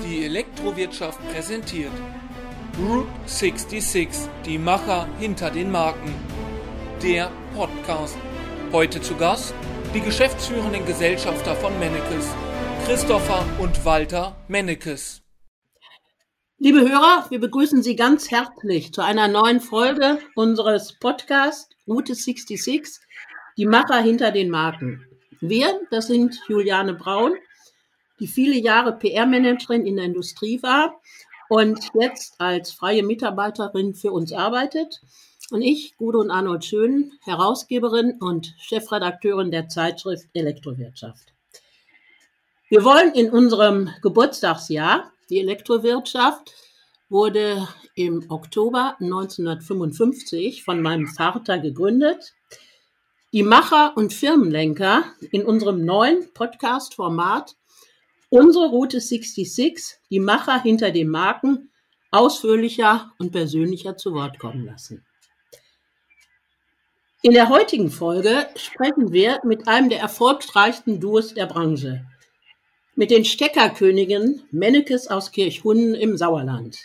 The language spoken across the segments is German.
Die Elektrowirtschaft präsentiert Route 66, die Macher hinter den Marken. Der Podcast. Heute zu Gast die geschäftsführenden Gesellschafter von Mennekes, Christopher und Walter Mennekes. Liebe Hörer, wir begrüßen Sie ganz herzlich zu einer neuen Folge unseres Podcasts Route 66, die Macher hinter den Marken. Wir, das sind Juliane Braun, die viele Jahre PR-Managerin in der Industrie war und jetzt als freie Mitarbeiterin für uns arbeitet. Und ich, Gudrun Arnold Schön, Herausgeberin und Chefredakteurin der Zeitschrift Elektrowirtschaft. Wir wollen in unserem Geburtstagsjahr, die Elektrowirtschaft wurde im Oktober 1955 von meinem Vater gegründet. Die Macher und Firmenlenker in unserem neuen Podcast-Format unsere Route 66 die Macher hinter den Marken ausführlicher und persönlicher zu Wort kommen lassen. In der heutigen Folge sprechen wir mit einem der erfolgreichsten Duos der Branche, mit den Steckerkönigen Mennekes aus Kirchhunden im Sauerland.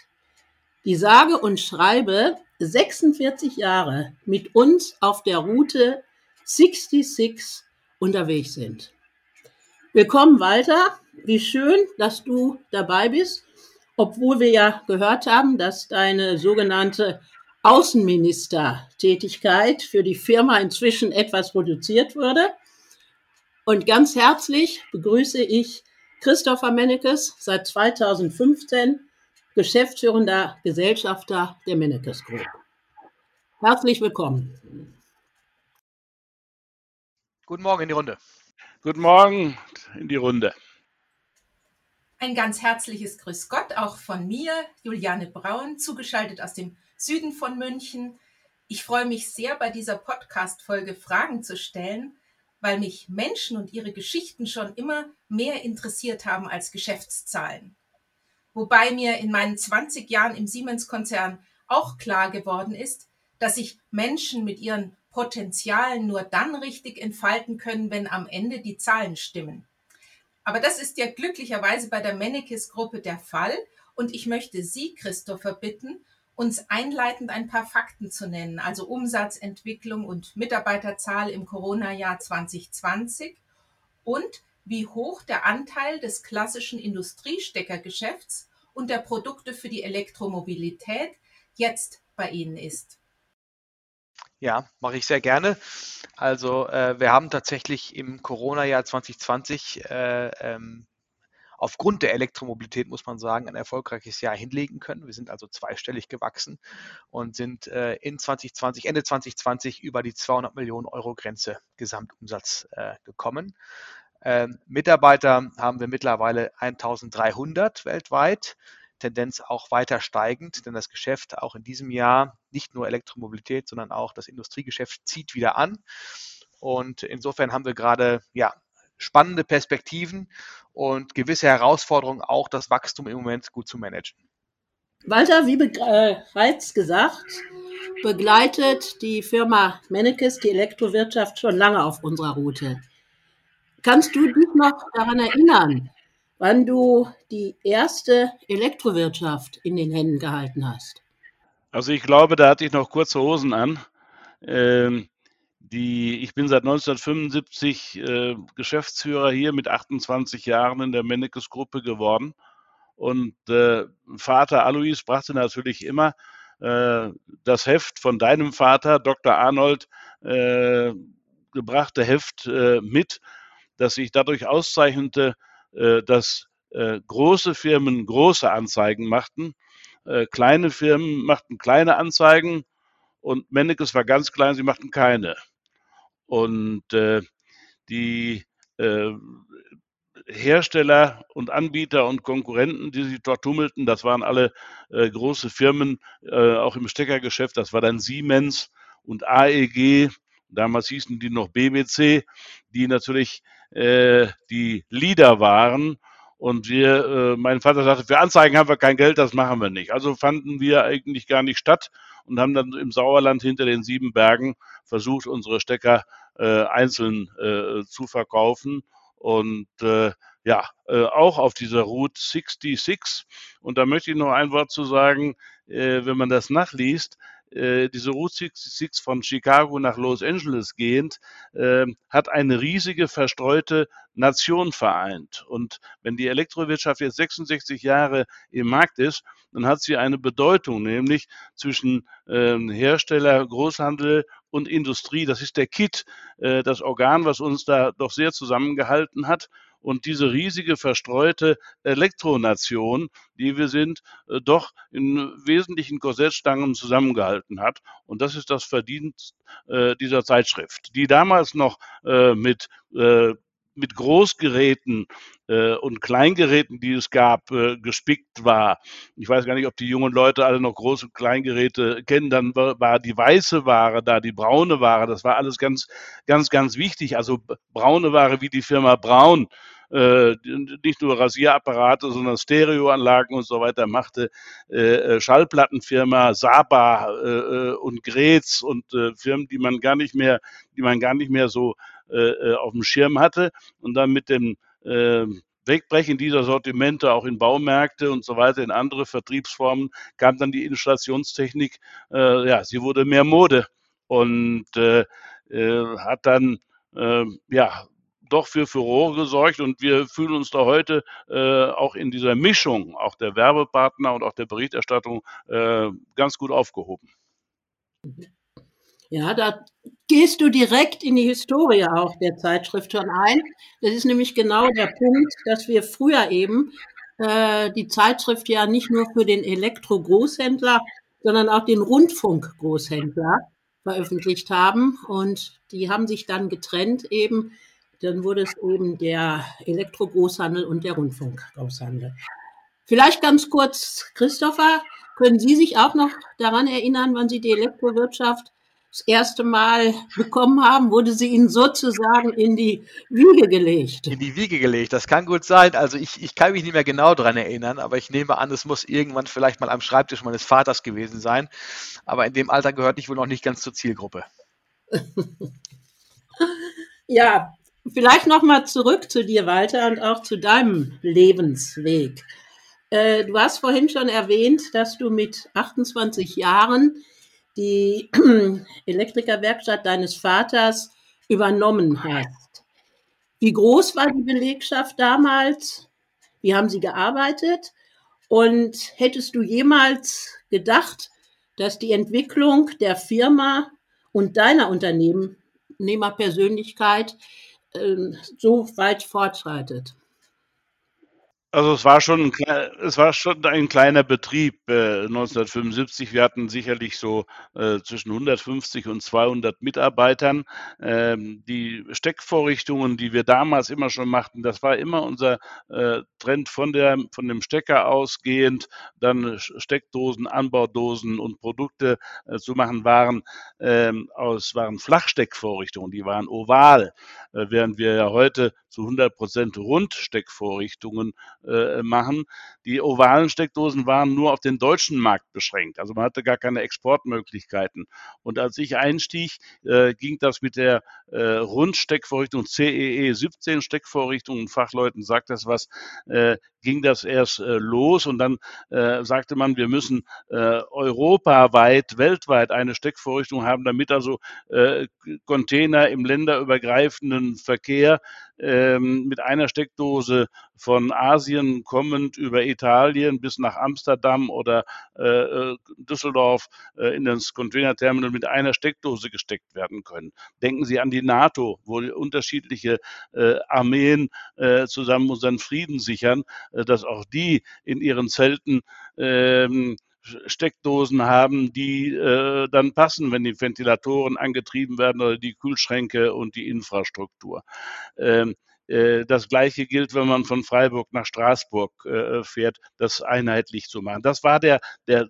Die sage und schreibe 46 Jahre mit uns auf der Route 66 unterwegs sind. Willkommen, Walter. Wie schön, dass du dabei bist, obwohl wir ja gehört haben, dass deine sogenannte Außenministertätigkeit für die Firma inzwischen etwas reduziert wurde. Und ganz herzlich begrüße ich Christopher Mennekes, seit 2015 geschäftsführender Gesellschafter der Mennekes Group. Herzlich willkommen. Guten Morgen in die Runde. Guten Morgen in die Runde. Ein ganz herzliches Grüß Gott auch von mir, Juliane Braun, zugeschaltet aus dem Süden von München. Ich freue mich sehr, bei dieser Podcast-Folge Fragen zu stellen, weil mich Menschen und ihre Geschichten schon immer mehr interessiert haben als Geschäftszahlen. Wobei mir in meinen 20 Jahren im Siemens-Konzern auch klar geworden ist, dass sich Menschen mit ihren Potenzialen nur dann richtig entfalten können, wenn am Ende die Zahlen stimmen. Aber das ist ja glücklicherweise bei der Mennekes-Gruppe der Fall. Und ich möchte Sie, Christopher, bitten, uns einleitend ein paar Fakten zu nennen, also Umsatzentwicklung und Mitarbeiterzahl im Corona-Jahr 2020 und wie hoch der Anteil des klassischen Industriesteckergeschäfts und der Produkte für die Elektromobilität jetzt bei Ihnen ist. Ja, mache ich sehr gerne. Also äh, wir haben tatsächlich im Corona-Jahr 2020 äh, ähm, aufgrund der Elektromobilität, muss man sagen, ein erfolgreiches Jahr hinlegen können. Wir sind also zweistellig gewachsen und sind äh, in 2020, Ende 2020 über die 200 Millionen Euro Grenze Gesamtumsatz äh, gekommen. Ähm, Mitarbeiter haben wir mittlerweile 1300 weltweit. Tendenz auch weiter steigend, denn das Geschäft auch in diesem Jahr, nicht nur Elektromobilität, sondern auch das Industriegeschäft zieht wieder an. Und insofern haben wir gerade ja, spannende Perspektiven und gewisse Herausforderungen, auch das Wachstum im Moment gut zu managen. Walter, wie bereits gesagt, begleitet die Firma Mennekes die Elektrowirtschaft schon lange auf unserer Route. Kannst du dich noch daran erinnern, wann du die erste Elektrowirtschaft in den Händen gehalten hast? Also ich glaube, da hatte ich noch kurze Hosen an. Ähm, die, ich bin seit 1975 äh, Geschäftsführer hier mit 28 Jahren in der Mennekes Gruppe geworden. Und äh, Vater Alois brachte natürlich immer äh, das Heft von deinem Vater, Dr. Arnold, äh, gebrachte Heft äh, mit, das sich dadurch auszeichnete, dass äh, große Firmen große Anzeigen machten, äh, kleine Firmen machten kleine Anzeigen und Mennekes war ganz klein, sie machten keine. Und die Hersteller und Anbieter und Konkurrenten, die sich dort tummelten, das waren alle äh, große Firmen, äh, auch im Steckergeschäft. Das war dann Siemens und AEG. Damals hießen die noch BBC, die natürlich äh, die Leader waren. Und wir, äh, mein Vater sagte, für Anzeigen haben wir kein Geld, das machen wir nicht. Also fanden wir eigentlich gar nicht statt und haben dann im Sauerland hinter den sieben Bergen versucht, unsere Stecker äh, einzeln äh, zu verkaufen. Und äh, ja, äh, auch auf dieser Route 66. Und da möchte ich noch ein Wort zu sagen, äh, wenn man das nachliest, äh, diese Route 66 von Chicago nach Los Angeles gehend, äh, hat eine riesige verstreute Nation vereint. Und wenn die Elektrowirtschaft jetzt 66 Jahre im Markt ist, dann hat sie eine Bedeutung, nämlich zwischen äh, Hersteller, Großhandel und Industrie. Das ist der KIT, äh, das Organ, was uns da doch sehr zusammengehalten hat und diese riesige verstreute Elektronation, die wir sind, äh, doch in wesentlichen Korsettstangen zusammengehalten hat. Und das ist das Verdienst äh, dieser Zeitschrift, die damals noch äh, mit mit Großgeräten äh, und Kleingeräten, die es gab, äh, gespickt war. Ich weiß gar nicht, ob die jungen Leute alle noch große Kleingeräte kennen. Dann war, war die weiße Ware da, die braune Ware. Das war alles ganz, ganz, ganz wichtig. Also braune Ware wie die Firma Braun äh, nicht nur Rasierapparate, sondern Stereoanlagen und so weiter machte, äh, äh Schallplattenfirma Saba äh, äh, und Grätz und äh, Firmen, die man gar nicht mehr, die man gar nicht mehr so äh, äh, auf dem Schirm hatte und dann mit dem äh, Wegbrechen dieser Sortimente auch in Baumärkte und so weiter, in andere Vertriebsformen, kam dann die Installationstechnik, äh, ja, sie wurde mehr Mode und äh, äh, hat dann, äh, ja, doch für Furore gesorgt und wir fühlen uns da heute äh, auch in dieser Mischung, auch der Werbepartner und auch der Berichterstattung, äh, ganz gut aufgehoben. Ja, da gehst du direkt in die Historie auch der Zeitschrift schon ein. Das ist nämlich genau der Punkt, dass wir früher eben äh, die Zeitschrift ja nicht nur für den Elektro-Großhändler, sondern auch den Rundfunk-Großhändler veröffentlicht haben. Und die haben sich dann getrennt eben. Dann wurde es eben der Elektro-Großhandel und der Rundfunk-Großhandel. Vielleicht ganz kurz, Christopher, können Sie sich auch noch daran erinnern, wann Sie die Elektrowirtschaft das erste Mal bekommen haben, wurde sie ihnen sozusagen in die Wiege gelegt. In die Wiege gelegt, das kann gut sein. Also ich, ich kann mich nicht mehr genau daran erinnern, aber ich nehme an, es muss irgendwann vielleicht mal am Schreibtisch meines Vaters gewesen sein. Aber in dem Alter gehört ich wohl noch nicht ganz zur Zielgruppe. ja, vielleicht nochmal zurück zu dir, Walter, und auch zu deinem Lebensweg. Äh, du hast vorhin schon erwähnt, dass du mit 28 Jahren die Elektrikerwerkstatt deines Vaters übernommen hast. Wie groß war die Belegschaft damals? Wie haben sie gearbeitet? Und hättest du jemals gedacht, dass die Entwicklung der Firma und deiner Unternehmerpersönlichkeit äh, so weit fortschreitet? Also es war schon, es war schon ein kleiner Betrieb äh, 1975. Wir hatten sicherlich so äh, zwischen 150 und 200 Mitarbeitern. Ähm, die Steckvorrichtungen, die wir damals immer schon machten, das war immer unser äh, Trend von der von dem Stecker ausgehend, dann Steckdosen, Anbaudosen und Produkte äh, zu machen waren ähm, aus waren Flachsteckvorrichtungen. Die waren oval, äh, während wir ja heute zu 100 Prozent Rundsteckvorrichtungen äh, machen. Die ovalen Steckdosen waren nur auf den deutschen Markt beschränkt. Also man hatte gar keine Exportmöglichkeiten. Und als ich einstieg, äh, ging das mit der äh, Rundsteckvorrichtung CEE 17 Steckvorrichtungen, Fachleuten sagt das was, äh, ging das erst äh, los und dann äh, sagte man, wir müssen äh, europaweit, weltweit eine Steckvorrichtung haben, damit also äh, Container im länderübergreifenden Verkehr ähm, mit einer Steckdose von Asien kommend über Italien bis nach Amsterdam oder äh, äh Düsseldorf äh, in das Containerterminal mit einer Steckdose gesteckt werden können. Denken Sie an die NATO, wo unterschiedliche äh, Armeen äh, zusammen unseren Frieden sichern, äh, dass auch die in ihren Zelten ähm, Steckdosen haben, die äh, dann passen, wenn die Ventilatoren angetrieben werden oder die Kühlschränke und die Infrastruktur. Ähm, äh, das Gleiche gilt, wenn man von Freiburg nach Straßburg äh, fährt, das einheitlich zu machen. Das war der, der,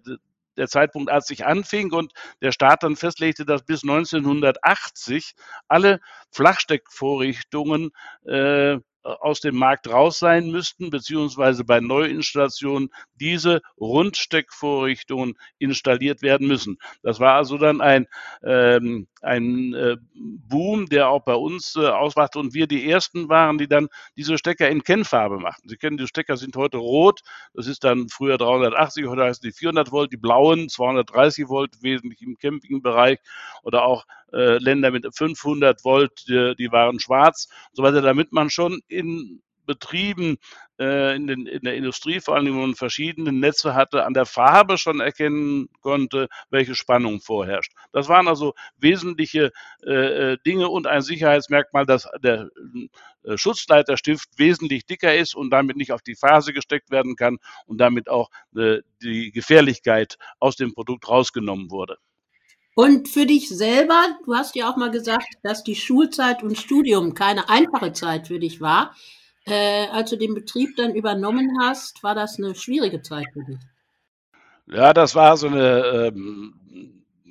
der Zeitpunkt, als ich anfing und der Staat dann festlegte, dass bis 1980 alle Flachsteckvorrichtungen äh, aus dem Markt raus sein müssten, beziehungsweise bei Neuinstallationen diese Rundsteckvorrichtungen installiert werden müssen. Das war also dann ein, ähm, ein äh, Boom, der auch bei uns äh, ausmachte und wir die ersten waren, die dann diese Stecker in Kennfarbe machten. Sie kennen, die Stecker sind heute rot, das ist dann früher 380, heute heißen die 400 Volt, die blauen 230 Volt, wesentlich im Campingbereich oder auch äh, Länder mit 500 Volt, die, die waren schwarz. Und so weiter, damit man schon in Betrieben äh, in, den, in, der Industrie, vor allem, wo man verschiedene Netze hatte, an der Farbe schon erkennen konnte, welche Spannung vorherrscht. Das waren also wesentliche äh, äh Dinge und ein Sicherheitsmerkmal, dass der äh, Schutzleiterstift wesentlich dicker ist und damit nicht auf die Phase gesteckt werden kann und damit auch äh, die Gefährlichkeit aus dem Produkt rausgenommen wurde. Und für dich selber, du hast ja auch mal gesagt, dass die Schulzeit und Studium keine einfache Zeit für dich war. Äh, als du den Betrieb dann übernommen hast, war das eine schwierige Zeit für dich? Ja, das war so eine, ähm,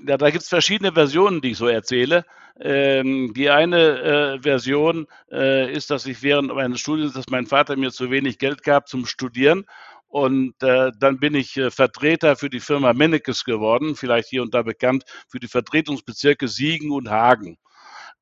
ja, da gibt es verschiedene Versionen, die ich so erzähle. Ähm, die eine äh, Version äh, ist, dass ich während meines Studiums, dass mein Vater mir zu wenig Geld gab zum Studieren. Und äh, dann bin ich äh, Vertreter für die Firma Mennekes geworden, vielleicht hier und da bekannt, für die Vertretungsbezirke Siegen und Hagen.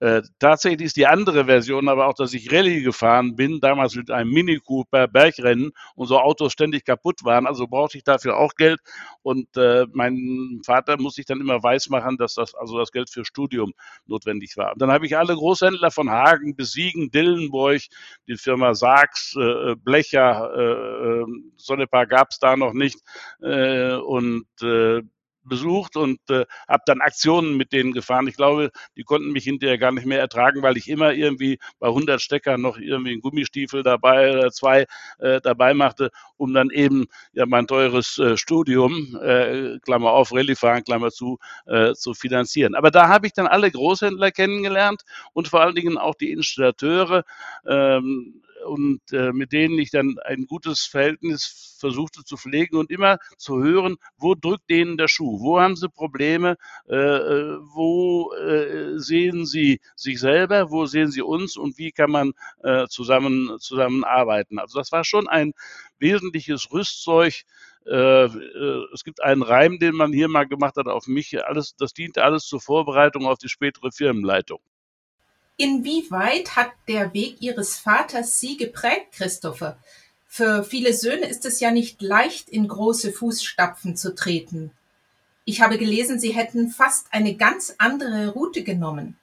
Äh, tatsächlich ist die andere Version aber auch, dass ich Rallye gefahren bin, damals mit einem Mini Cooper Bergrennen und so Autos ständig kaputt waren. Also brauchte ich dafür auch Geld. Und äh, mein Vater muss sich dann immer weismachen, dass das also das Geld für Studium notwendig war. Und dann habe ich alle Großhändler von Hagen bis Siegen, Dillenburg, die Firma Sachs, äh, Blecher, äh, äh Sonnepaar gab es da noch nicht. Äh, und äh, besucht und äh, habe dann Aktionen mit denen gefahren. Ich glaube, die konnten mich hinterher gar nicht mehr ertragen, weil ich immer irgendwie bei 100 Steckern noch irgendwie einen Gummistiefel dabei oder zwei äh, dabei machte, um dann eben ja mein teures äh, Studium, äh, Klammer auf, Rallye-Fahren, Klammer zu, äh, zu finanzieren. Aber da habe ich dann alle Großhändler kennengelernt und vor allen Dingen auch die Installateure. Ähm, und äh, mit denen ich dann ein gutes Verhältnis versuchte zu pflegen und immer zu hören, wo drückt denen der Schuh, wo haben sie Probleme, äh, äh, wo äh, sehen sie sich selber, wo sehen sie uns und wie kann man äh, zusammen zusammenarbeiten. Also das war schon ein wesentliches Rüstzeug. Äh, es gibt einen Reim, den man hier mal gemacht hat auf mich. Alles, das diente alles zur Vorbereitung auf die spätere Firmenleitung. Inwieweit hat der Weg Ihres Vaters Sie geprägt, Christopher? Für viele Söhne ist es ja nicht leicht, in große Fußstapfen zu treten. Ich habe gelesen, Sie hätten fast eine ganz andere Route genommen.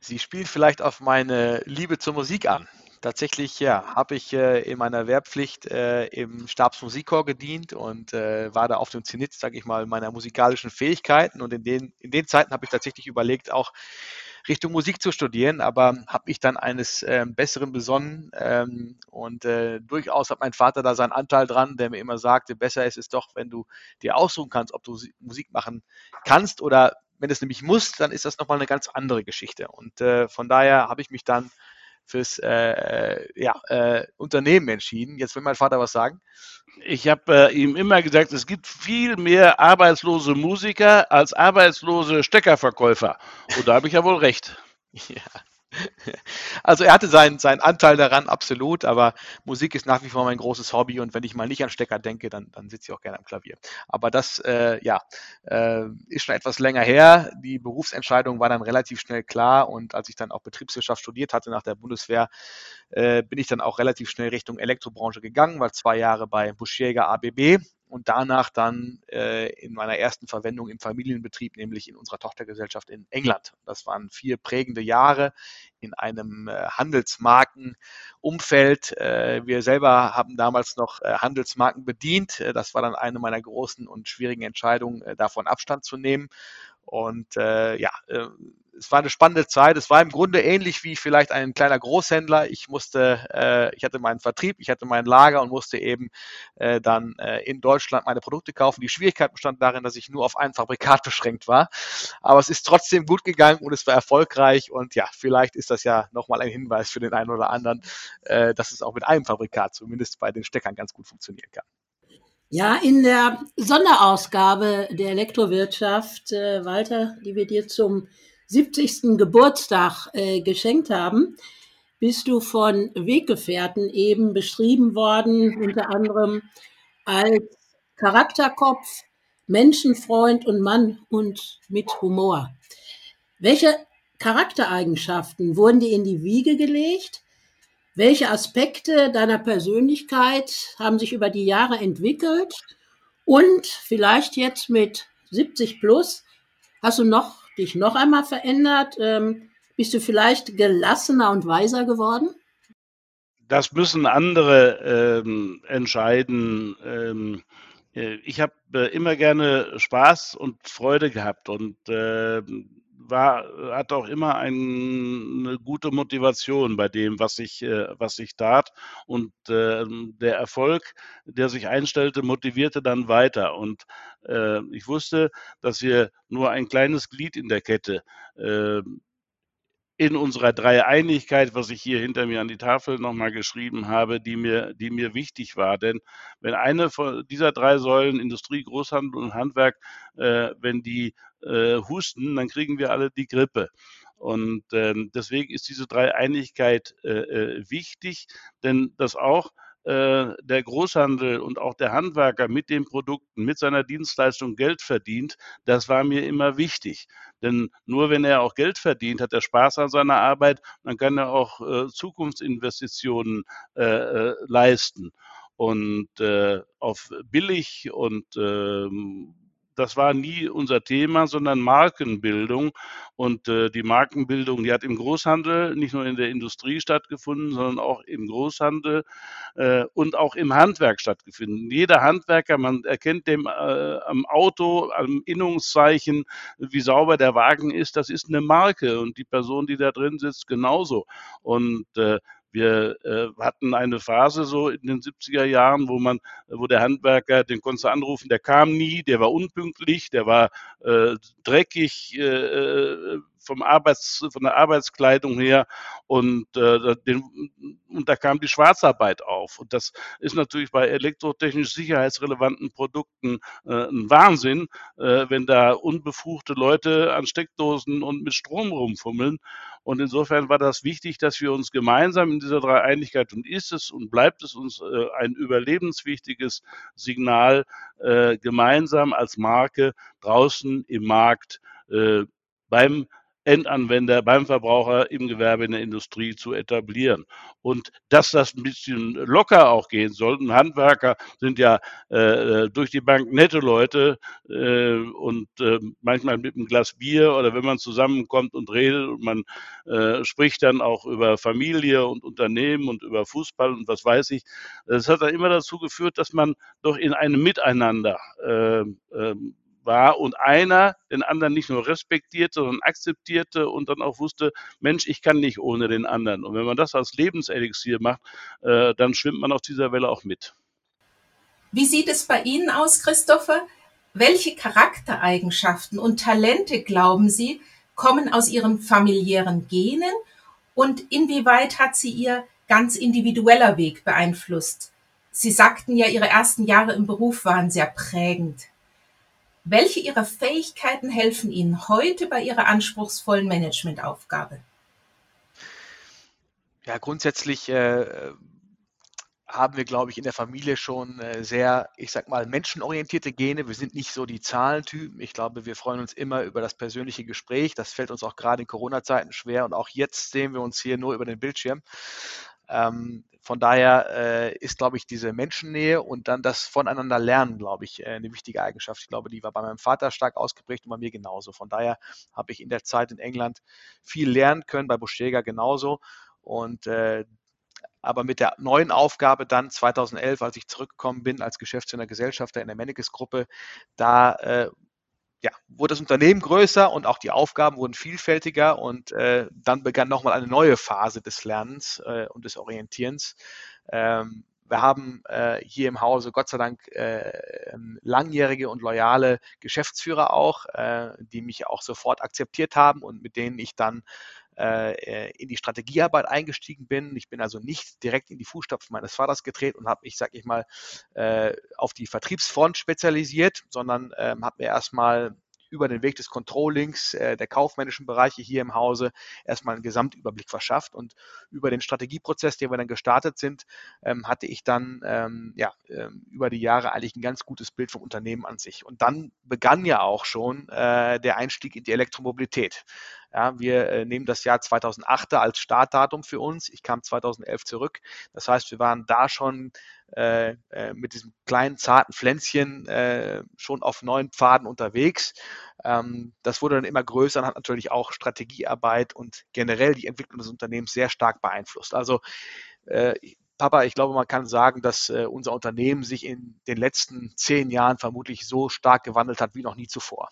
Sie spielt vielleicht auf meine Liebe zur Musik an. Tatsächlich, ja, habe ich äh, in meiner Wehrpflicht äh, im Stabsmusikchor gedient und äh, war da auf dem Zenit, sage ich mal, meiner musikalischen Fähigkeiten. Und in den, in den Zeiten habe ich tatsächlich überlegt, auch Richtung Musik zu studieren, aber habe mich dann eines äh, Besseren besonnen ähm, und äh, durchaus hat mein Vater da seinen Anteil dran, der mir immer sagte, besser ist es doch, wenn du dir aussuchen kannst, ob du Musik machen kannst oder wenn es nämlich muss, dann ist das nochmal eine ganz andere Geschichte. Und äh, von daher habe ich mich dann fürs äh, ja, äh, Unternehmen entschieden. Jetzt will mein Vater was sagen. Ich habe äh, ihm immer gesagt, es gibt viel mehr arbeitslose Musiker als arbeitslose Steckerverkäufer. Und da habe ich ja wohl recht. Ja. Also er hatte seinen, seinen Anteil daran, absolut, aber Musik ist nach wie vor mein großes Hobby und wenn ich mal nicht an Stecker denke, dann, dann sitze ich auch gerne am Klavier. Aber das, äh, ja, äh, ist schon etwas länger her. Die Berufsentscheidung war dann relativ schnell klar und als ich dann auch Betriebswirtschaft studiert hatte nach der Bundeswehr, äh, bin ich dann auch relativ schnell Richtung Elektrobranche gegangen, war zwei Jahre bei Buschjäger ABB und danach dann äh, in meiner ersten Verwendung im Familienbetrieb, nämlich in unserer Tochtergesellschaft in England. Das waren vier prägende Jahre in einem äh, Handelsmarkenumfeld. Äh, wir selber haben damals noch äh, Handelsmarken bedient. Äh, das war dann eine meiner großen und schwierigen Entscheidungen, äh, davon Abstand zu nehmen. Und ja, es war eine spannende Zeit. Es war im Grunde ähnlich wie vielleicht ein kleiner Großhändler. Ich musste, äh, ich hatte meinen Vertrieb, ich hatte mein Lager und musste eben äh, dann äh, in Deutschland meine Produkte kaufen. Die Schwierigkeit bestand darin, dass ich nur auf ein Fabrikat beschränkt war. Aber es ist trotzdem gut gegangen und es war erfolgreich. Und ja, vielleicht ist das ja nochmal ein Hinweis für den einen oder anderen, äh, dass es auch mit einem Fabrikat zumindest bei den Steckern ganz gut funktionieren kann. Ja, in der Sonderausgabe der Elektrowirtschaft, äh, Walter, die wir dir zum 70. Geburtstag äh, geschenkt haben, bist du von Weggefährten eben beschrieben worden, unter anderem als Charakterkopf, Menschenfreund und Mann und mit Humor. Welche Charaktereigenschaften wurden dir in die Wiege gelegt? Welche Aspekte deiner Persönlichkeit haben sich über die Jahre entwickelt? Und vielleicht jetzt mit 70 plus, hast du noch, dich noch einmal verändert? Ähm, bist du vielleicht gelassener und weiser geworden? Das müssen andere ähm, entscheiden. Ähm, äh, ich habe äh, immer gerne Spaß und Freude gehabt und äh, war, hat auch immer ein, eine gute Motivation bei dem, was ich, äh, was ich tat. Und äh, der Erfolg, der sich einstellte, motivierte dann weiter. Und äh, ich wusste, dass wir nur ein kleines Glied in der Kette äh, in unserer Dreieinigkeit, was ich hier hinter mir an die Tafel nochmal geschrieben habe, die mir, die mir wichtig war. Denn wenn eine von dieser drei Säulen, Industrie, Großhandel und Handwerk, äh, wenn die äh, husten, dann kriegen wir alle die Grippe. Und ähm, deswegen ist diese Dreieinigkeit äh, äh wichtig, denn das auch äh, der Großhandel und auch der Handwerker mit den Produkten, mit seiner Dienstleistung Geld verdient, das war mir immer wichtig. Denn nur wenn er auch Geld verdient, hat er Spaß an seiner Arbeit, dann kann er auch äh, Zukunftsinvestitionen äh, äh leisten. Und äh, auf billig und ähm, das war nie unser Thema, sondern Markenbildung. Und äh, die Markenbildung, die hat im Großhandel, nicht nur in der Industrie stattgefunden, sondern auch im Großhandel äh, und auch im Handwerk stattgefunden. Jeder Handwerker, man erkennt dem äh, am Auto, am Innungszeichen, wie sauber der Wagen ist, das ist eine Marke und die Person, die da drin sitzt, genauso. Und äh, wir äh, hatten eine Phase so in den 70er Jahren, wo man, wo der Handwerker, den konntest du anrufen, der kam nie, der war unpünktlich, der war äh, dreckig, äh, äh vom Arbeits, von der Arbeitskleidung her und, äh, den, und da kam die Schwarzarbeit auf. Und das ist natürlich bei elektrotechnisch sicherheitsrelevanten Produkten äh, ein Wahnsinn, äh, wenn da unbefugte Leute an Steckdosen und mit Strom rumfummeln. Und insofern war das wichtig, dass wir uns gemeinsam in dieser Dreieinigkeit und ist es und bleibt es uns äh, ein überlebenswichtiges Signal, äh, gemeinsam als Marke draußen im Markt äh, beim Endanwender beim Verbraucher im Gewerbe in der Industrie zu etablieren. Und dass das ein bisschen locker auch gehen soll. Und Handwerker sind ja äh, durch die Bank nette Leute äh, und äh, manchmal mit einem Glas Bier oder wenn man zusammenkommt und redet und man äh, spricht dann auch über Familie und Unternehmen und über Fußball und was weiß ich. Das hat dann immer dazu geführt, dass man doch in einem Miteinander äh, äh, war und einer den anderen nicht nur respektierte, sondern akzeptierte und dann auch wusste, Mensch, ich kann nicht ohne den anderen. Und wenn man das als Lebenselixier macht, äh, dann schwimmt man auf dieser Welle auch mit. Wie sieht es bei Ihnen aus, Christopher? Welche Charaktereigenschaften und Talente, glauben Sie, kommen aus Ihren familiären Genen und inwieweit hat sie Ihr ganz individueller Weg beeinflusst? Sie sagten ja, Ihre ersten Jahre im Beruf waren sehr prägend. Welche Ihrer Fähigkeiten helfen Ihnen heute bei Ihrer anspruchsvollen Managementaufgabe? Ja, grundsätzlich äh, haben wir, glaube ich, in der Familie schon äh, sehr, ich sag mal, menschenorientierte Gene. Wir sind nicht so die Zahlentypen. Ich glaube, wir freuen uns immer über das persönliche Gespräch. Das fällt uns auch gerade in Corona-Zeiten schwer und auch jetzt sehen wir uns hier nur über den Bildschirm. Ähm, von daher äh, ist, glaube ich, diese Menschennähe und dann das Voneinander lernen, glaube ich, äh, eine wichtige Eigenschaft. Ich glaube, die war bei meinem Vater stark ausgeprägt und bei mir genauso. Von daher habe ich in der Zeit in England viel lernen können, bei Buschega genauso. Und äh, aber mit der neuen Aufgabe dann 2011, als ich zurückgekommen bin als Geschäftsführer Gesellschafter in der Mennekes Gruppe, da äh, ja, wurde das Unternehmen größer und auch die Aufgaben wurden vielfältiger und äh, dann begann nochmal eine neue Phase des Lernens äh, und des Orientierens. Ähm, wir haben äh, hier im Hause Gott sei Dank äh, ähm, langjährige und loyale Geschäftsführer auch, äh, die mich auch sofort akzeptiert haben und mit denen ich dann äh, in die Strategiearbeit eingestiegen bin. Ich bin also nicht direkt in die Fußstapfen meines Vaters getreten und habe mich, sag ich mal, äh, auf die Vertriebsfront spezialisiert, sondern ähm, habe mir erstmal über den Weg des Controllings, äh, der kaufmännischen Bereiche hier im Hause erstmal einen Gesamtüberblick verschafft. Und über den Strategieprozess, den wir dann gestartet sind, ähm, hatte ich dann ähm, ja, ähm, über die Jahre eigentlich ein ganz gutes Bild vom Unternehmen an sich. Und dann begann ja auch schon äh, der Einstieg in die Elektromobilität. Ja, wir äh, nehmen das Jahr 2008 als Startdatum für uns. Ich kam 2011 zurück. Das heißt, wir waren da schon äh, äh, mit diesem kleinen zarten Pflänzchen äh, schon auf neuen Pfaden unterwegs. Ähm, das wurde dann immer größer und hat natürlich auch Strategiearbeit und generell die Entwicklung des Unternehmens sehr stark beeinflusst. Also äh, Papa, ich glaube, man kann sagen, dass äh, unser Unternehmen sich in den letzten zehn Jahren vermutlich so stark gewandelt hat wie noch nie zuvor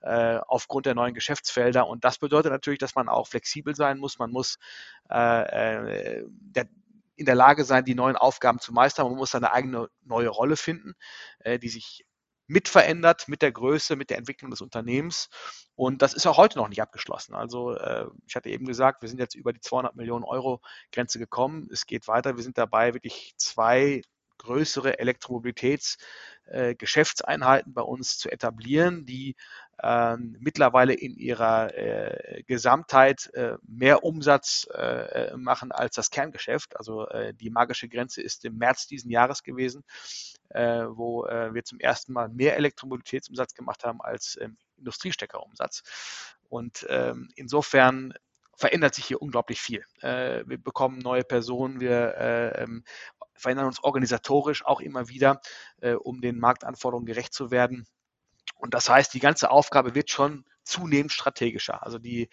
äh, aufgrund der neuen Geschäftsfelder. Und das bedeutet natürlich, dass man auch flexibel sein muss. Man muss äh, der, in der Lage sein, die neuen Aufgaben zu meistern. Man muss seine eigene neue Rolle finden, äh, die sich mit verändert mit der Größe, mit der Entwicklung des Unternehmens. Und das ist auch heute noch nicht abgeschlossen. Also äh, ich hatte eben gesagt, wir sind jetzt über die 200 Millionen Euro Grenze gekommen. Es geht weiter. Wir sind dabei, wirklich zwei größere Elektromobilitätsgeschäftseinheiten äh, bei uns zu etablieren, die ähm, mittlerweile in ihrer äh, Gesamtheit äh, mehr Umsatz äh, machen als das Kerngeschäft. Also äh, die magische Grenze ist im März diesen Jahres gewesen, äh, wo äh, wir zum ersten Mal mehr Elektromobilitätsumsatz gemacht haben als Industriesteckerumsatz. Und ähm, insofern verändert sich hier unglaublich viel. Äh, wir bekommen neue Personen, wir äh, ähm, verändern uns organisatorisch auch immer wieder, äh, um den Marktanforderungen gerecht zu werden. Und das heißt, die ganze Aufgabe wird schon zunehmend strategischer. Also die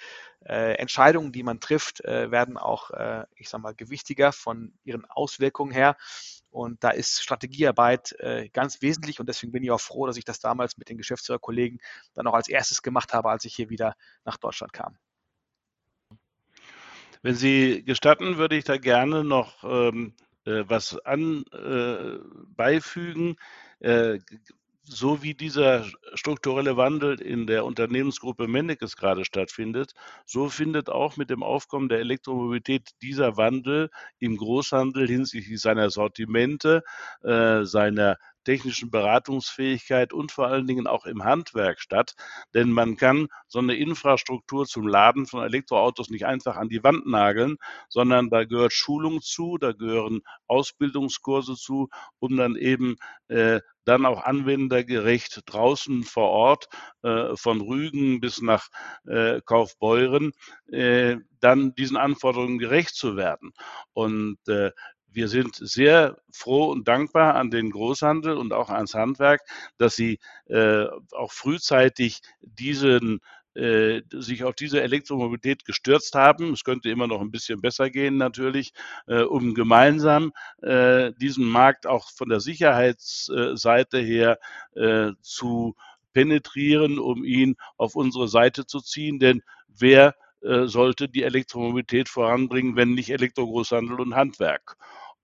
äh, Entscheidungen, die man trifft, äh, werden auch, äh, ich sage mal, gewichtiger von ihren Auswirkungen her. Und da ist Strategiearbeit äh, ganz wesentlich und deswegen bin ich auch froh, dass ich das damals mit den Geschäftsführerkollegen dann auch als erstes gemacht habe, als ich hier wieder nach Deutschland kam. Wenn Sie gestatten, würde ich da gerne noch ähm, äh, was an, äh, beifügen. So wie dieser strukturelle Wandel in der Unternehmensgruppe Mennekes gerade stattfindet, so findet auch mit dem Aufkommen der Elektromobilität dieser Wandel im Großhandel hinsichtlich seiner Sortimente, äh, seiner technischen Beratungsfähigkeit und vor allen Dingen auch im Handwerk statt. Denn man kann so eine Infrastruktur zum Laden von Elektroautos nicht einfach an die Wand nageln, sondern da gehört Schulung zu, da gehören Ausbildungskurse zu, um dann eben äh, dann auch anwendergerecht draußen vor Ort äh, von Rügen bis nach äh, Kaufbeuren äh, dann diesen Anforderungen gerecht zu werden. Und äh, wir sind sehr froh und dankbar an den Großhandel und auch ans Handwerk, dass sie äh, auch frühzeitig diesen äh, sich auf diese Elektromobilität gestürzt haben. Es könnte immer noch ein bisschen besser gehen natürlich, äh, um gemeinsam äh, diesen Markt auch von der Sicherheitsseite her zu penetrieren, um ihn auf unsere Seite zu ziehen. Denn wer sollte die Elektromobilität voranbringen, wenn nicht Elektrogroßhandel und Handwerk?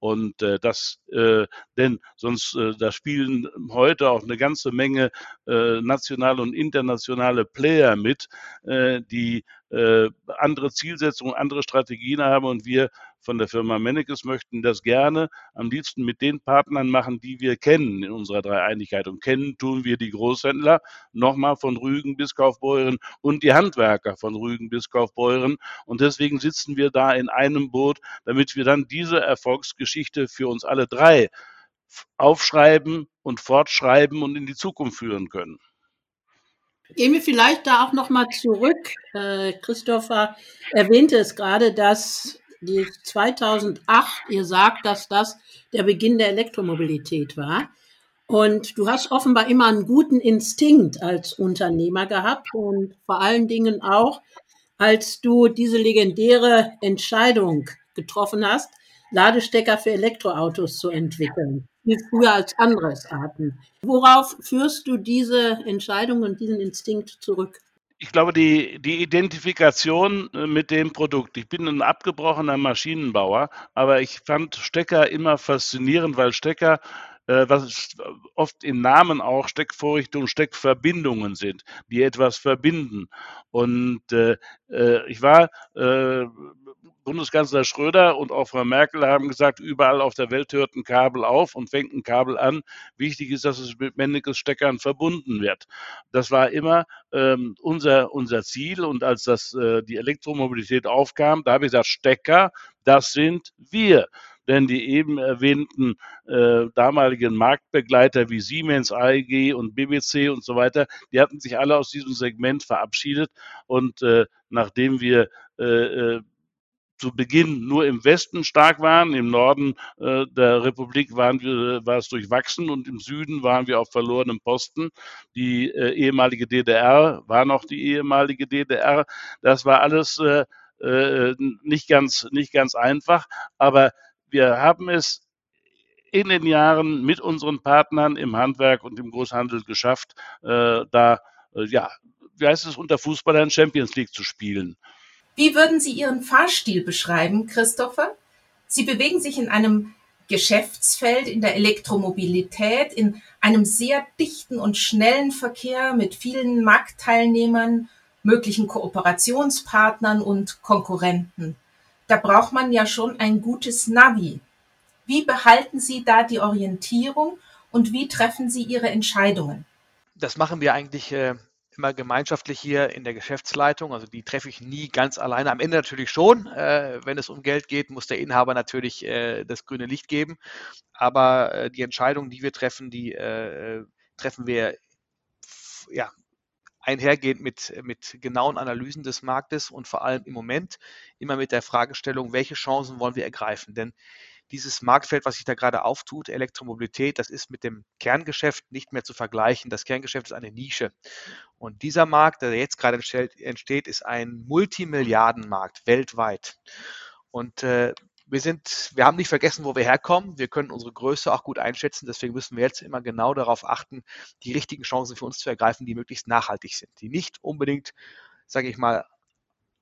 Und äh, das, äh, denn sonst, äh, da spielen heute auch eine ganze Menge äh, nationale und internationale Player mit, äh, die äh, andere Zielsetzungen, andere Strategien haben. Und wir von der Firma Mennekes möchten das gerne am liebsten mit den Partnern machen, die wir kennen in unserer Dreieinigkeit. Und kennen tun wir die Großhändler, nochmal von Rügen bis Kaufbeuren und die Handwerker von Rügen bis Kaufbeuren. Und deswegen sitzen wir da in einem Boot, damit wir dann diese Erfolgsgeschichte für uns alle drei aufschreiben und fortschreiben und in die Zukunft führen können. Gehen wir vielleicht da auch nochmal zurück. Äh, Christopher erwähnte es gerade, dass die 2008, ihr sagt, dass das der Beginn der Elektromobilität war. Und du hast offenbar immer einen guten Instinkt als Unternehmer gehabt und vor allen Dingen auch, als du diese legendäre Entscheidung getroffen hast, Ladestecker für Elektroautos zu entwickeln viel früher als andere Arten. Worauf führst du diese Entscheidung und diesen Instinkt zurück? Ich glaube, die, die Identifikation äh, mit dem Produkt. Ich bin ein abgebrochener Maschinenbauer, aber ich fand Stecker immer faszinierend, weil Stecker äh, was oft im Namen auch Steckvorrichtungen, Steckverbindungen sind, die etwas verbinden. Und äh, äh ich war äh, Bundeskanzler Schröder und auch Frau Merkel haben gesagt, überall auf der Welt hört ein Kabel auf und fängt ein Kabel an. Wichtig ist, dass es mit Mennekes Steckern verbunden wird. Das war immer ähm, unser, unser Ziel. Und als das, äh, die Elektromobilität aufkam, da habe ich gesagt, Stecker, das sind wir. denn die eben erwähnten äh, damaligen Marktbegleiter wie Siemens, AEG und BBC und so weiter, die hatten sich alle aus diesem Segment verabschiedet und äh, nachdem wir äh, äh zu Beginn nur im Westen stark waren, im Norden äh, der Republik waren wir, war es durchwachsen und im Süden waren wir auf verlorenem Posten. Die äh, ehemalige DDR war noch die ehemalige DDR. Das war alles äh, äh, nicht, ganz, nicht ganz einfach, aber wir haben es in den Jahren mit unseren Partnern im Handwerk und im Großhandel geschafft, äh, da, äh, ja, wie heißt es, unter Fußballern Champions League zu spielen. Wie würden Sie Ihren Fahrstil beschreiben, Christopher? Sie bewegen sich in einem Geschäftsfeld in der Elektromobilität, in einem sehr dichten und schnellen Verkehr mit vielen Marktteilnehmern, möglichen Kooperationspartnern und Konkurrenten. Da braucht man ja schon ein gutes Navi. Wie behalten Sie da die Orientierung und wie treffen Sie Ihre Entscheidungen? Das machen wir eigentlich äh, immer gemeinschaftlich hier in der Geschäftsleitung. Also die treffe ich nie ganz alleine. Am Ende natürlich schon. Äh, wenn es um Geld geht, muss der Inhaber natürlich äh, das grüne Licht geben. Aber äh, die Entscheidungen, die wir treffen, die äh, treffen wir ja, einhergehend mit, mit genauen Analysen des Marktes und vor allem im Moment immer mit der Fragestellung, welche Chancen wollen wir ergreifen? Denn dieses Marktfeld, was sich da gerade auftut, Elektromobilität, das ist mit dem Kerngeschäft nicht mehr zu vergleichen. Das Kerngeschäft ist eine Nische. Und dieser Markt, der jetzt gerade entsteht, ist ein Multimilliardenmarkt weltweit. Und äh, wir sind, wir haben nicht vergessen, wo wir herkommen. Wir können unsere Größe auch gut einschätzen. Deswegen müssen wir jetzt immer genau darauf achten, die richtigen Chancen für uns zu ergreifen, die möglichst nachhaltig sind, die nicht unbedingt, sage ich mal,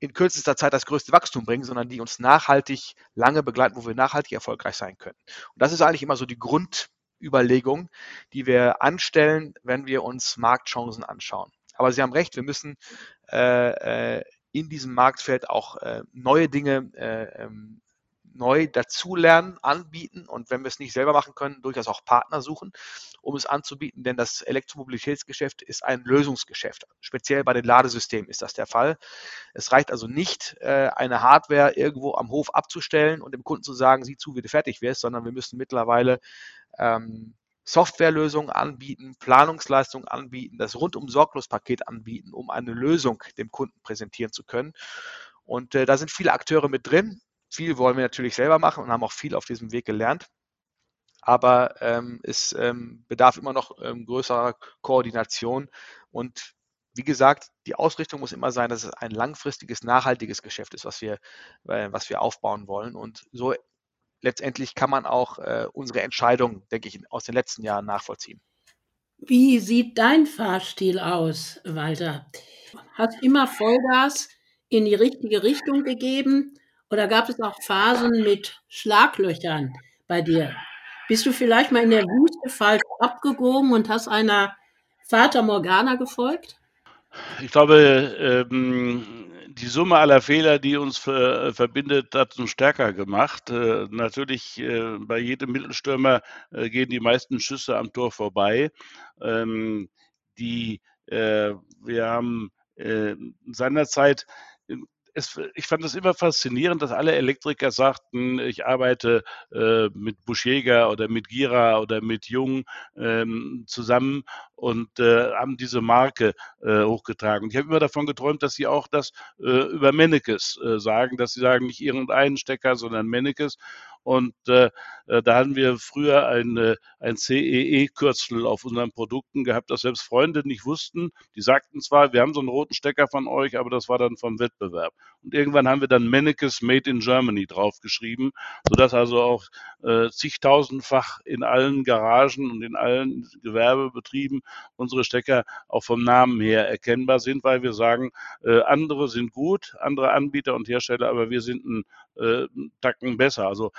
in kürzester Zeit das größte Wachstum bringen, sondern die uns nachhaltig lange begleiten, wo wir nachhaltig erfolgreich sein können. Und das ist eigentlich immer so die Grundüberlegung, die wir anstellen, wenn wir uns Marktchancen anschauen. Aber Sie haben recht, wir müssen äh, äh in diesem Marktfeld auch äh, neue Dinge äh, ähm, neu dazulernen, anbieten und wenn wir es nicht selber machen können, durchaus auch Partner suchen, um es anzubieten, denn das Elektromobilitätsgeschäft ist ein Lösungsgeschäft. Speziell bei den Ladesystemen ist das der Fall. Es reicht also nicht, äh, eine Hardware irgendwo am Hof abzustellen und dem Kunden zu sagen, sieh zu, wie du fertig wirst, sondern wir müssen mittlerweile ähm, Softwarelösungen anbieten, Planungsleistungen anbieten, das rundum sorglos Paket anbieten, um eine Lösung dem Kunden präsentieren zu können. Und äh, da sind viele Akteure mit drin. Viel wollen wir natürlich selber machen und haben auch viel auf diesem Weg gelernt. Aber ähm, es ähm, bedarf immer noch ähm, größerer Koordination. Und wie gesagt, die Ausrichtung muss immer sein, dass es ein langfristiges, nachhaltiges Geschäft ist, was wir, äh, was wir aufbauen wollen. Und so letztendlich kann man auch äh, unsere Entscheidung, denke ich, aus den letzten Jahren nachvollziehen. Wie sieht dein Fahrstil aus, Walter? Hast immer Vollgas in die richtige Richtung gegeben oder gab es auch Phasen mit Schlaglöchern bei dir? Bist du vielleicht mal in der Wüste falsch abgewogen und hast einer Vater Morgana gefolgt? Ich glaube, ähm, die Summe aller Fehler, die uns ver verbindet, hat uns stärker gemacht. Äh, natürlich, äh, bei jedem Mittelstürmer äh, gehen die meisten Schüsse am Tor vorbei. Ähm, die, äh, wir haben äh, seinerzeit es, ich fand es immer faszinierend, dass alle Elektriker sagten, ich arbeite äh, mit Buschjäger oder mit Gira oder mit Jung ähm, zusammen und äh, haben diese Marke äh, hochgetragen. Ich habe immer davon geträumt, dass sie auch das äh, über Mennekes äh, sagen, dass sie sagen, nicht irgendeinen Stecker, sondern Mennekes. Und äh, äh, da hatten wir früher ein, äh, ein CEE-Kürzel auf unseren Produkten gehabt, das selbst Freunde nicht wussten. Die sagten zwar, wir haben so einen roten Stecker von euch, aber das war dann vom Wettbewerb. Und irgendwann haben wir dann Mennekes Made in Germany draufgeschrieben, sodass also auch äh, zigtausendfach in allen Garagen und in allen Gewerbebetrieben unsere Stecker auch vom Namen her erkennbar sind, weil wir sagen, äh, andere sind gut, andere Anbieter und Hersteller, aber wir sind ein äh, Tacken besser. Also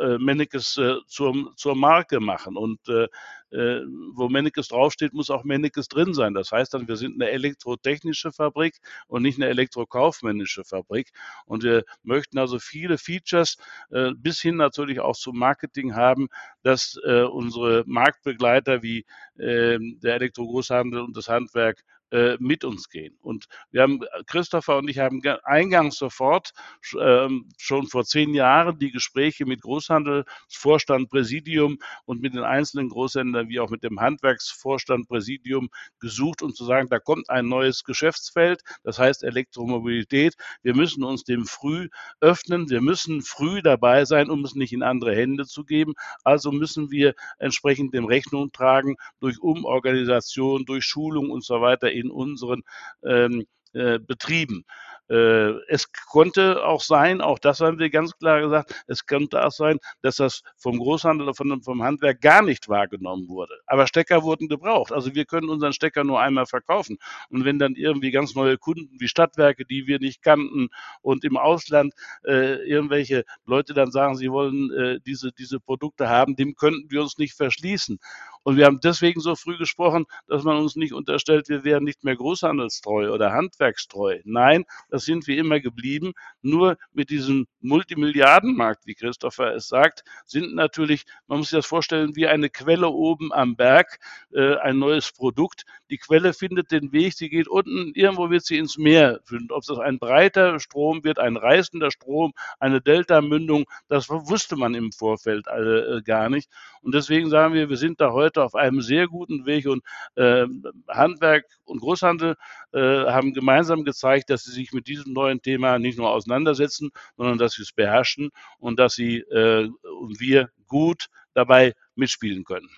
äh, Mennekes äh, zur, zur Marke machen und äh, äh, wo Mennekes draufsteht, muss auch Mennekes drin sein. Das heißt dann, wir sind eine elektrotechnische Fabrik und nicht eine elektrokaufmännische Fabrik. Und wir möchten also viele Features äh, bis hin natürlich auch zum Marketing haben, dass äh, unsere Marktbegleiter wie äh, der Elektrogroßhandel und das Handwerk äh, mit uns gehen. Und wir haben, Christopher und ich haben eingangs sofort ähm, schon vor zehn Jahren die Gespräche mit Großhandelsvorstand, Präsidium und mit den einzelnen Großhändlern wie auch mit dem Handwerksvorstand, Präsidium gesucht, um zu sagen, da kommt ein neues Geschäftsfeld, das heißt Elektromobilität. Wir müssen uns dem früh öffnen, wir müssen früh dabei sein, um es nicht in andere Hände zu geben. Also müssen wir entsprechend dem Rechnung tragen durch Umorganisation, durch Schulung und so weiter in unseren ähm, äh, Betrieben. Äh, es konnte auch sein, auch das haben wir ganz klar gesagt, es könnte auch sein, dass das vom Großhandel oder vom, Handwerk gar nicht wahrgenommen wurde. Aber Stecker wurden gebraucht. Also wir können unseren Stecker nur einmal verkaufen. Und wenn dann irgendwie ganz neue Kunden wie Stadtwerke, die wir nicht kannten und im Ausland äh, irgendwelche Leute dann sagen, sie wollen äh, diese, diese Produkte haben, dem könnten wir uns nicht verschließen. Und wir haben deswegen so früh gesprochen, dass man uns nicht unterstellt, wir wären nicht mehr großhandelstreu oder handwerkstreu. Nein, das sind wir immer geblieben. Nur mit diesem Multimilliardenmarkt, wie Christopher es sagt, sind natürlich, man muss sich das vorstellen, wie eine Quelle oben am Berg, äh, ein neues Produkt. Die Quelle findet den Weg, sie geht unten, irgendwo wird sie ins Meer finden. Ob das ein breiter Strom wird, ein reißender Strom, eine Deltamündung, das wusste man im Vorfeld äh, gar nicht. Und deswegen sagen wir, wir sind da heute heute auf einem sehr guten Weg und äh, Handwerk und Großhandel äh, haben gemeinsam gezeigt, dass sie sich mit diesem neuen Thema nicht nur auseinandersetzen, sondern dass sie es beherrschen und dass sie äh, und wir gut dabei mitspielen können.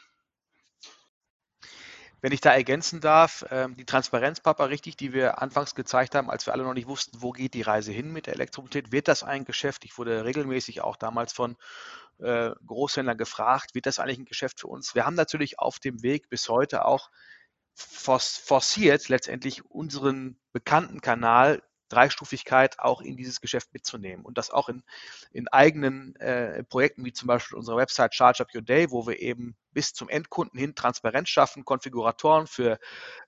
Wenn ich da ergänzen darf, ähm, die Transparenzpapa richtig, die wir anfangs gezeigt haben, als wir alle noch nicht wussten, wo geht die Reise hin mit der Elektromobilität, wird das ein Geschäft? Ich wurde regelmäßig auch damals von äh, Großhändlern gefragt, wird das eigentlich ein Geschäft für uns? Wir haben natürlich auf dem Weg bis heute auch forciert, letztendlich unseren bekannten Kanal Dreistufigkeit auch in dieses Geschäft mitzunehmen und das auch in, in eigenen äh, Projekten wie zum Beispiel unserer Website Charge Up Your Day, wo wir eben bis zum Endkunden hin Transparenz schaffen, Konfiguratoren für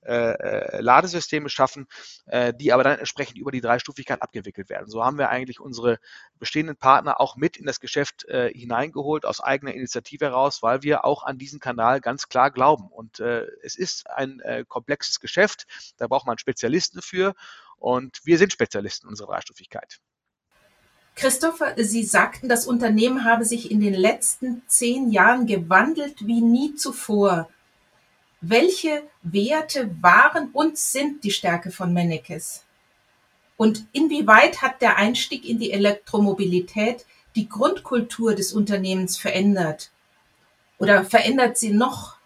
äh, äh, Ladesysteme schaffen, äh, die aber dann entsprechend über die Dreistufigkeit abgewickelt werden. So haben wir eigentlich unsere bestehenden Partner auch mit in das Geschäft äh, hineingeholt aus eigener Initiative heraus, weil wir auch an diesen Kanal ganz klar glauben. Und äh, es ist ein äh, komplexes Geschäft, da braucht man Spezialisten für und wir sind Spezialisten unserer Dreistufigkeit. Christopher, Sie sagten, das Unternehmen habe sich in den letzten zehn Jahren gewandelt wie nie zuvor. Welche Werte waren und sind die Stärke von Mennekes? Und inwieweit hat der Einstieg in die Elektromobilität die Grundkultur des Unternehmens verändert? Oder verändert sie noch?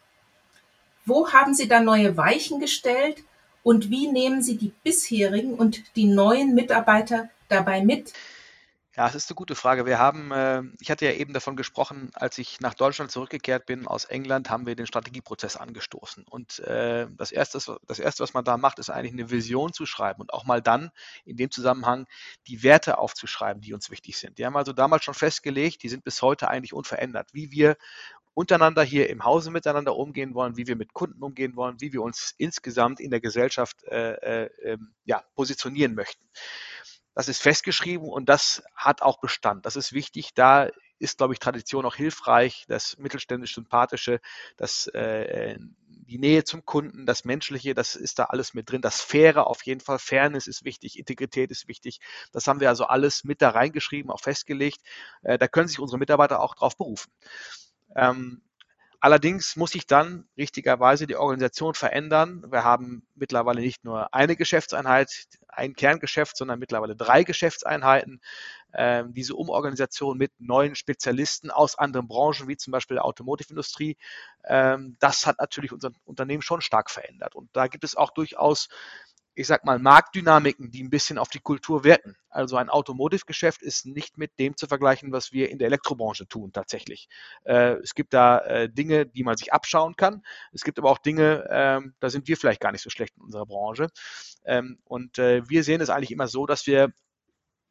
Wo haben Sie da neue Weichen gestellt und wie nehmen Sie die bisherigen und die neuen Mitarbeiter dabei mit? Ja, es ist eine gute Frage. Wir haben, äh, ich hatte ja eben davon gesprochen, als ich nach Deutschland zurückgekehrt bin aus England, haben wir den Strategieprozess angestoßen. Und äh, das, erste, das Erste, was man da macht, ist eigentlich eine Vision zu schreiben und auch mal dann in dem Zusammenhang die Werte aufzuschreiben, die uns wichtig sind. Die haben also damals schon festgelegt, die sind bis heute eigentlich unverändert, wie wir untereinander hier im Hause miteinander umgehen wollen, wie wir mit Kunden umgehen wollen, wie wir uns insgesamt in der Gesellschaft äh, äh, ähm, ja, positionieren möchten. Das ist festgeschrieben und das hat auch Bestand. Das ist wichtig. Da ist, glaube ich, Tradition auch hilfreich. Das mittelständisch Sympathische, das, äh, die Nähe zum Kunden, das Menschliche, das ist da alles mit drin. Das Faire auf jeden Fall. Fairness ist wichtig, Integrität ist wichtig. Das haben wir also alles mit da reingeschrieben, auch festgelegt. Äh, da können sich unsere Mitarbeiter auch drauf berufen. Ähm, allerdings muss sich dann richtigerweise die Organisation verändern. Wir haben mittlerweile nicht nur eine Geschäftseinheit, ein Kerngeschäft, sondern mittlerweile drei Geschäftseinheiten. Ähm, diese Umorganisation mit neuen Spezialisten aus anderen Branchen, wie zum Beispiel der Automotive-Industrie, ähm, das hat natürlich unser Unternehmen schon stark verändert. Und da gibt es auch durchaus ich sag mal, Marktdynamiken, die ein bisschen auf die Kultur wirken. Also ein Automotive-Geschäft ist nicht mit dem zu vergleichen, was wir in der Elektrobranche tun tatsächlich. Äh, es gibt da äh, Dinge, die man sich abschauen kann. Es gibt aber auch Dinge, ähm, da sind wir vielleicht gar nicht so schlecht in unserer Branche. Ähm, und äh, wir sehen es eigentlich immer so, dass wir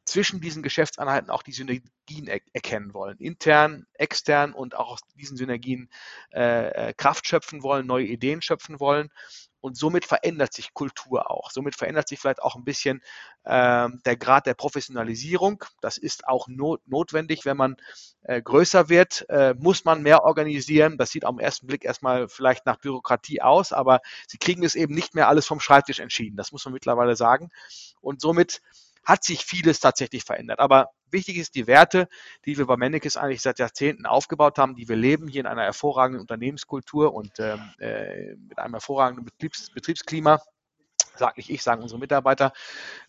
zwischen diesen Geschäftseinheiten auch die Synergien er erkennen wollen, intern, extern und auch aus diesen Synergien äh, äh Kraft schöpfen wollen, neue Ideen schöpfen wollen Und somit verändert sich Kultur auch. Somit verändert sich vielleicht auch ein bisschen äh, der Grad der Professionalisierung. Das ist auch not notwendig, wenn man äh, größer wird, äh, muss man mehr organisieren. Das sieht am ersten Blick erstmal vielleicht nach Bürokratie aus, aber sie kriegen es eben nicht mehr alles vom Schreibtisch entschieden. Das muss man mittlerweile sagen. Und somit hat sich vieles tatsächlich verändert. Aber wichtig ist die Werte, die wir bei Mennekes eigentlich seit Jahrzehnten aufgebaut haben, die wir leben hier in einer hervorragenden Unternehmenskultur und ähm, äh, mit einem hervorragenden Betriebs Betriebsklima sage nicht ich, sagen unsere Mitarbeiter,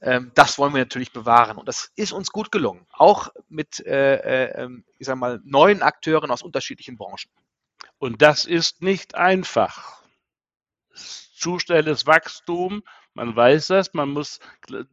ähm, das wollen wir natürlich bewahren. Und das ist uns gut gelungen, auch mit, äh, äh, ähm, ich sage mal, neuen Akteuren aus unterschiedlichen Branchen. Und das ist nicht einfach. Zu schnelles Wachstum, man weiß das, man muss,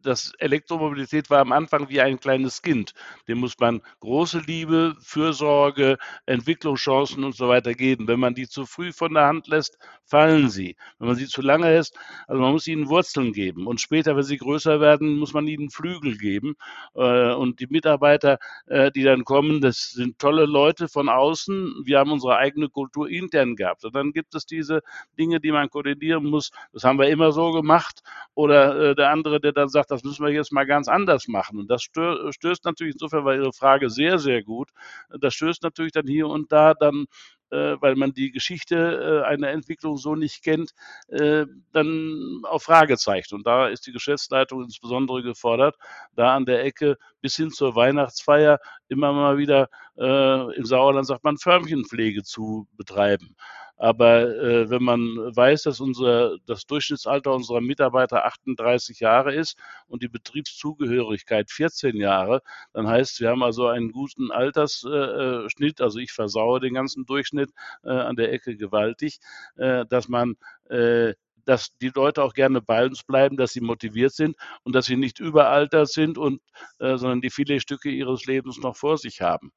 das Elektromobilität war am Anfang wie ein kleines Kind. Dem muss man große Liebe, Fürsorge, Entwicklungschancen und so weiter geben. Wenn man die zu früh von der Hand lässt, fallen sie. Wenn man sie zu lange lässt, also man muss ihnen Wurzeln geben. Und später, wenn sie größer werden, muss man ihnen Flügel geben. Äh, und die Mitarbeiter, äh, die dann kommen, das sind tolle Leute von außen. Wir haben unsere eigene Kultur intern gehabt. Und dann gibt es diese Dinge, die man koordinieren muss. Das haben wir immer so gemacht oder äh, der andere, der dann sagt, das müssen wir jetzt mal ganz anders machen. Und das stö stößt natürlich, insofern war Ihre Frage sehr, sehr gut, das stößt natürlich dann hier und da dann äh, weil man die Geschichte äh, einer Entwicklung so nicht kennt, äh, dann auf Fragezeichen. Und da ist die Geschäftsleitung insbesondere gefordert, da an der Ecke bis hin zur Weihnachtsfeier immer mal wieder äh, im Sauerland sagt man Förmchenpflege zu betreiben. Aber äh, wenn man weiß, dass unser, das Durchschnittsalter unserer Mitarbeiter 38 Jahre ist und die Betriebszugehörigkeit 14 Jahre, dann heißt, wir haben also einen guten Altersschnitt, äh, also ich versaue den ganzen Durchschnitt äh, an der Ecke gewaltig, äh, dass man äh, dass die Leute auch gerne bei uns bleiben, dass sie motiviert sind und dass sie nicht überaltert sind und äh, sondern die viele Stücke ihres Lebens noch vor sich haben.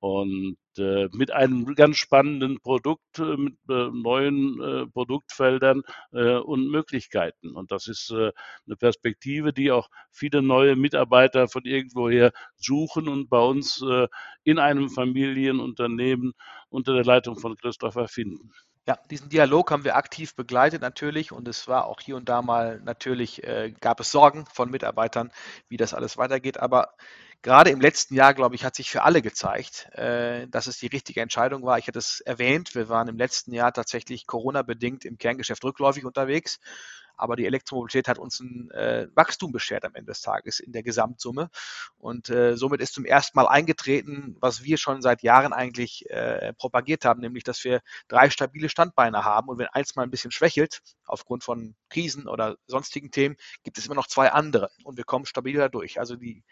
Und äh, mit einem ganz spannenden Produkt, äh, mit äh, neuen äh, Produktfeldern äh, und Möglichkeiten. Und das ist eine Perspektive, die auch viele neue Mitarbeiter von irgendwoher suchen und bei uns in einem Familienunternehmen unter der Leitung von Christopher finden. Ja, diesen Dialog haben wir aktiv begleitet natürlich und es war auch hier und da mal natürlich, äh, gab es Sorgen von Mitarbeitern, wie das alles weitergeht. Aber gerade im letzten Jahr, glaube ich, hat sich für alle gezeigt, äh, dass es die richtige Entscheidung war. Ich hatte es erwähnt, wir waren im letzten Jahr tatsächlich Corona-bedingt im Kerngeschäft rückläufig unterwegs aber die Elektromobilität hat uns ein äh, Wachstum beschert am Ende des Tages in der Gesamtsumme. Und äh, somit ist zum ersten Mal eingetreten, was wir schon seit Jahren eigentlich äh, propagiert haben, nämlich, dass wir drei stabile Standbeine haben. Und wenn eins mal ein bisschen schwächelt, aufgrund von Krisen oder sonstigen Themen, gibt es immer noch zwei andere. Und wir kommen stabiler durch. Also die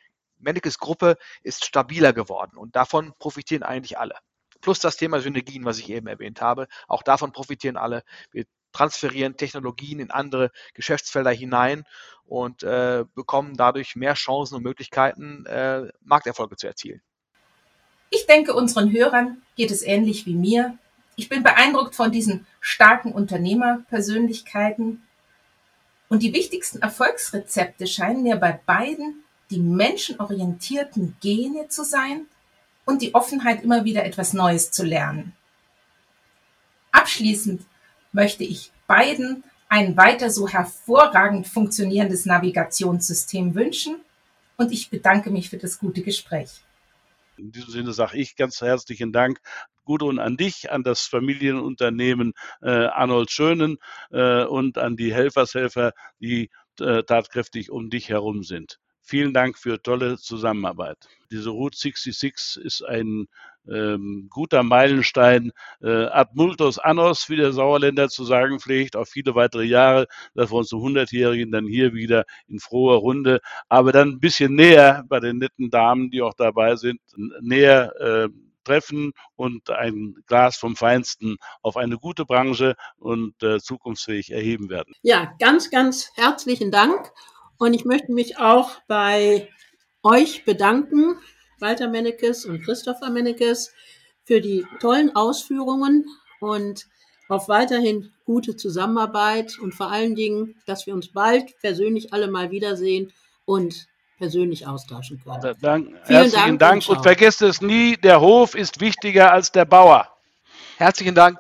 Mennekes Gruppe ist stabiler geworden und davon profitieren eigentlich alle. Plus das Thema Synergien, was ich eben erwähnt habe. Auch davon profitieren alle. Wir transferieren Technologien in andere Geschäftsfelder hinein und äh, bekommen dadurch mehr Chancen und Möglichkeiten, äh, Markterfolge zu erzielen. Ich denke, unseren Hörern geht es ähnlich wie mir. Ich bin beeindruckt von diesen starken Unternehmerpersönlichkeiten. Und die wichtigsten Erfolgsrezepte scheinen mir bei beiden die menschenorientierten Gene zu sein und die Offenheit, immer wieder etwas Neues zu lernen. Abschließend möchte ich beiden ein weiter so hervorragend funktionierendes Navigationssystem wünschen und ich bedanke mich für das gute Gespräch. In diesem Sinne sage ich ganz herzlichen Dank, Gudrun, an dich, an das Familienunternehmen äh, Arnold Schönen äh, und an die Helfershelfer, die äh, tatkräftig um dich herum sind. Vielen Dank für tolle Zusammenarbeit. Diese Route 66 ist ein ähm, guter Meilenstein äh, ad multos annos, wie der Sauerländer zu sagen pflegt, auf viele weitere Jahre, dass wir uns zum 100-Jährigen dann hier wieder in froher Runde, aber dann ein bisschen näher bei den netten Damen, die auch dabei sind, näher äh, treffen und ein Glas vom Feinsten auf eine gute Branche und äh, zukunftsfähig erheben werden. Ja, ganz, ganz herzlichen Dank. Und ich möchte mich auch bei euch bedanken Walter Mennekes und Christopher Mennekes für die tollen Ausführungen und auf weiterhin gute Zusammenarbeit und vor allen Dingen, dass wir uns bald persönlich alle mal wiedersehen und persönlich austauschen können. Dank, herzlichen Dank, Dank und, und vergesst es nie, der Hof ist wichtiger als der Bauer. Herzlichen Dank.